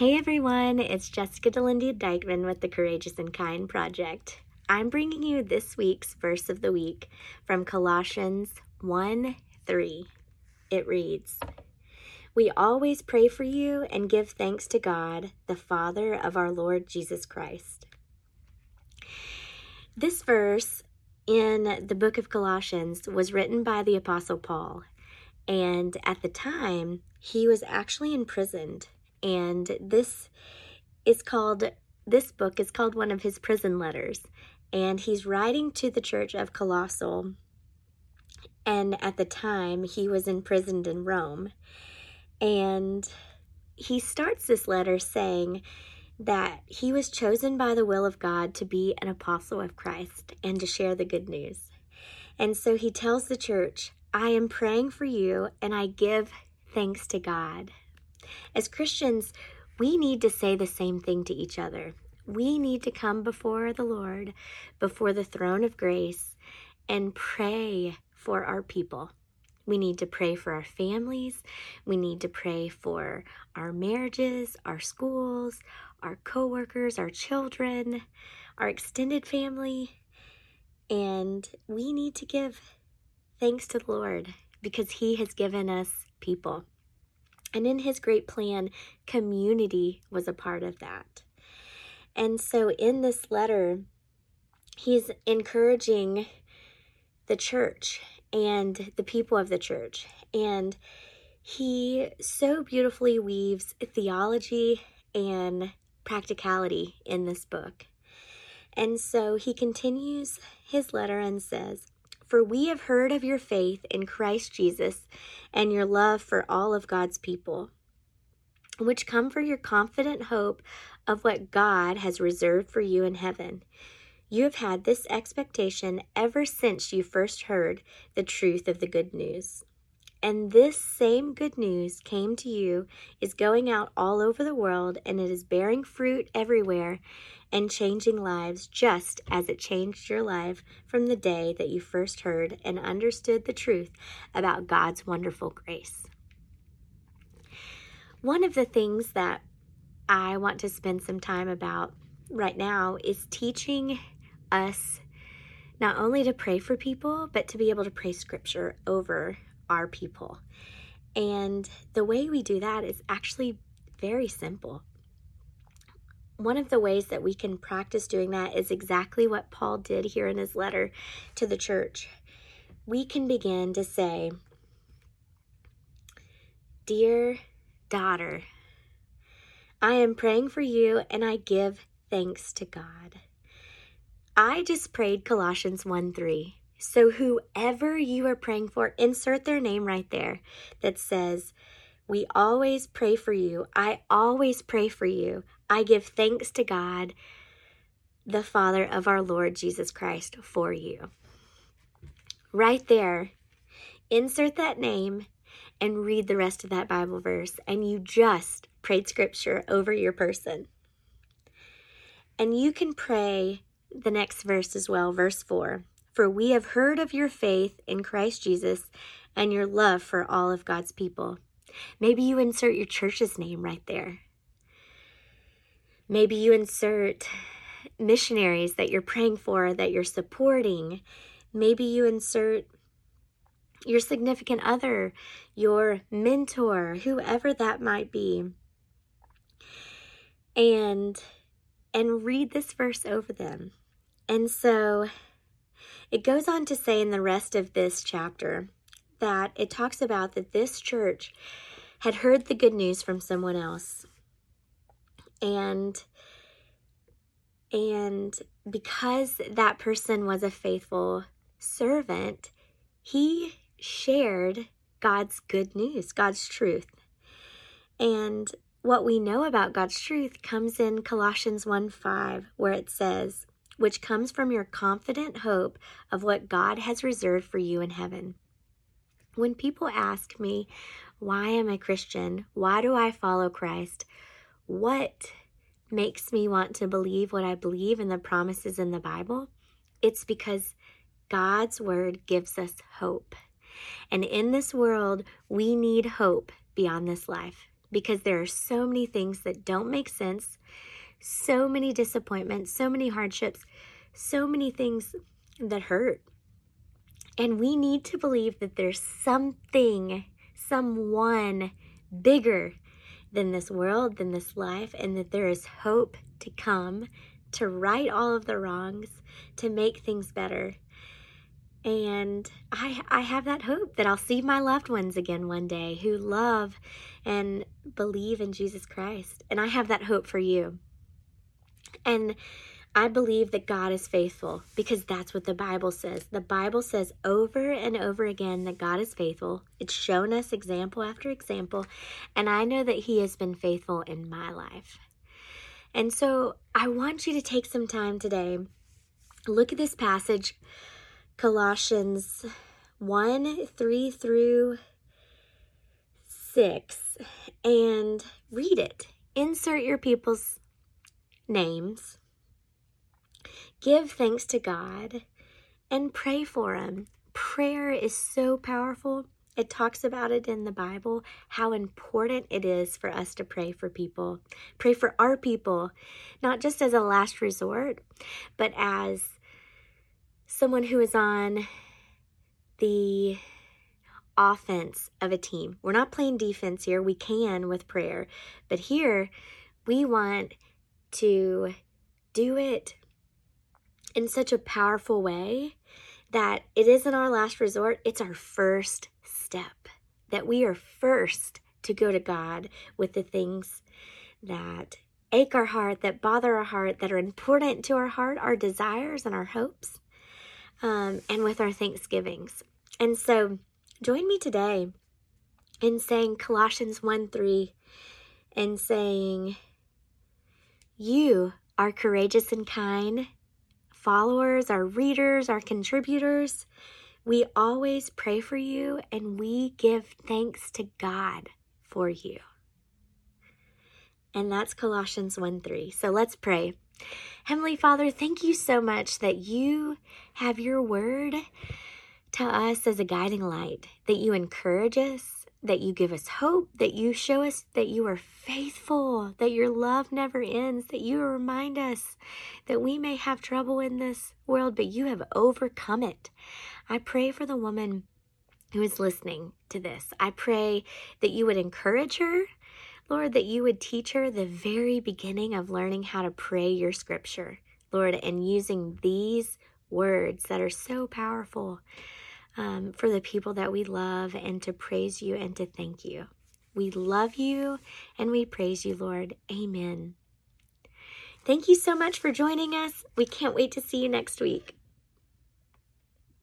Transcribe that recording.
Hey everyone, it's Jessica Delindy Dykeman with the Courageous and Kind Project. I'm bringing you this week's verse of the week from Colossians 1 3. It reads, We always pray for you and give thanks to God, the Father of our Lord Jesus Christ. This verse in the book of Colossians was written by the Apostle Paul, and at the time, he was actually imprisoned and this is called this book is called one of his prison letters and he's writing to the church of Colossae and at the time he was imprisoned in Rome and he starts this letter saying that he was chosen by the will of God to be an apostle of Christ and to share the good news. And so he tells the church, I am praying for you and I give thanks to God. As Christians, we need to say the same thing to each other. We need to come before the Lord, before the throne of grace, and pray for our people. We need to pray for our families. We need to pray for our marriages, our schools, our coworkers, our children, our extended family. And we need to give thanks to the Lord because He has given us people. And in his great plan, community was a part of that. And so in this letter, he's encouraging the church and the people of the church. And he so beautifully weaves theology and practicality in this book. And so he continues his letter and says, for we have heard of your faith in Christ Jesus and your love for all of God's people, which come for your confident hope of what God has reserved for you in heaven. You have had this expectation ever since you first heard the truth of the good news. And this same good news came to you, is going out all over the world, and it is bearing fruit everywhere and changing lives just as it changed your life from the day that you first heard and understood the truth about God's wonderful grace. One of the things that I want to spend some time about right now is teaching us not only to pray for people, but to be able to pray scripture over our people. And the way we do that is actually very simple one of the ways that we can practice doing that is exactly what Paul did here in his letter to the church. We can begin to say, Dear daughter, I am praying for you and I give thanks to God. I just prayed Colossians 1 3. So, whoever you are praying for, insert their name right there that says, We always pray for you. I always pray for you. I give thanks to God, the Father of our Lord Jesus Christ, for you. Right there, insert that name and read the rest of that Bible verse, and you just prayed scripture over your person. And you can pray the next verse as well, verse 4. For we have heard of your faith in Christ Jesus and your love for all of God's people. Maybe you insert your church's name right there. Maybe you insert missionaries that you're praying for, that you're supporting. Maybe you insert your significant other, your mentor, whoever that might be. And and read this verse over them. And so it goes on to say in the rest of this chapter that it talks about that this church had heard the good news from someone else. And and because that person was a faithful servant he shared God's good news God's truth. And what we know about God's truth comes in Colossians 1 5, where it says, which comes from your confident hope of what God has reserved for you in heaven. When people ask me, why am I Christian? Why do I follow Christ? what makes me want to believe what I believe in the promises in the Bible? It's because God's word gives us hope. And in this world, we need hope beyond this life. because there are so many things that don't make sense, so many disappointments, so many hardships, so many things that hurt. And we need to believe that there's something, someone bigger than this world, than this life, and that there is hope to come to right all of the wrongs, to make things better. And I, I have that hope that I'll see my loved ones again one day who love and believe in Jesus Christ. And I have that hope for you. And I believe that God is faithful because that's what the Bible says. The Bible says over and over again that God is faithful. It's shown us example after example, and I know that He has been faithful in my life. And so I want you to take some time today, look at this passage, Colossians 1 3 through 6, and read it. Insert your people's names give thanks to God and pray for them. Prayer is so powerful. It talks about it in the Bible, how important it is for us to pray for people. Pray for our people, not just as a last resort, but as someone who is on the offense of a team. We're not playing defense here. We can with prayer. But here, we want to do it in such a powerful way that it isn't our last resort, it's our first step. That we are first to go to God with the things that ache our heart, that bother our heart, that are important to our heart, our desires and our hopes, um, and with our thanksgivings. And so join me today in saying Colossians 1 3 and saying, You are courageous and kind followers, our readers, our contributors. We always pray for you and we give thanks to God for you. And that's Colossians 1 3. So let's pray. Heavenly Father, thank you so much that you have your word to us as a guiding light, that you encourage us, that you give us hope, that you show us that you are faithful, that your love never ends, that you remind us that we may have trouble in this world, but you have overcome it. I pray for the woman who is listening to this. I pray that you would encourage her, Lord, that you would teach her the very beginning of learning how to pray your scripture, Lord, and using these words that are so powerful um, for the people that we love and to praise you and to thank you. We love you and we praise you, Lord. Amen. Thank you so much for joining us. We can't wait to see you next week.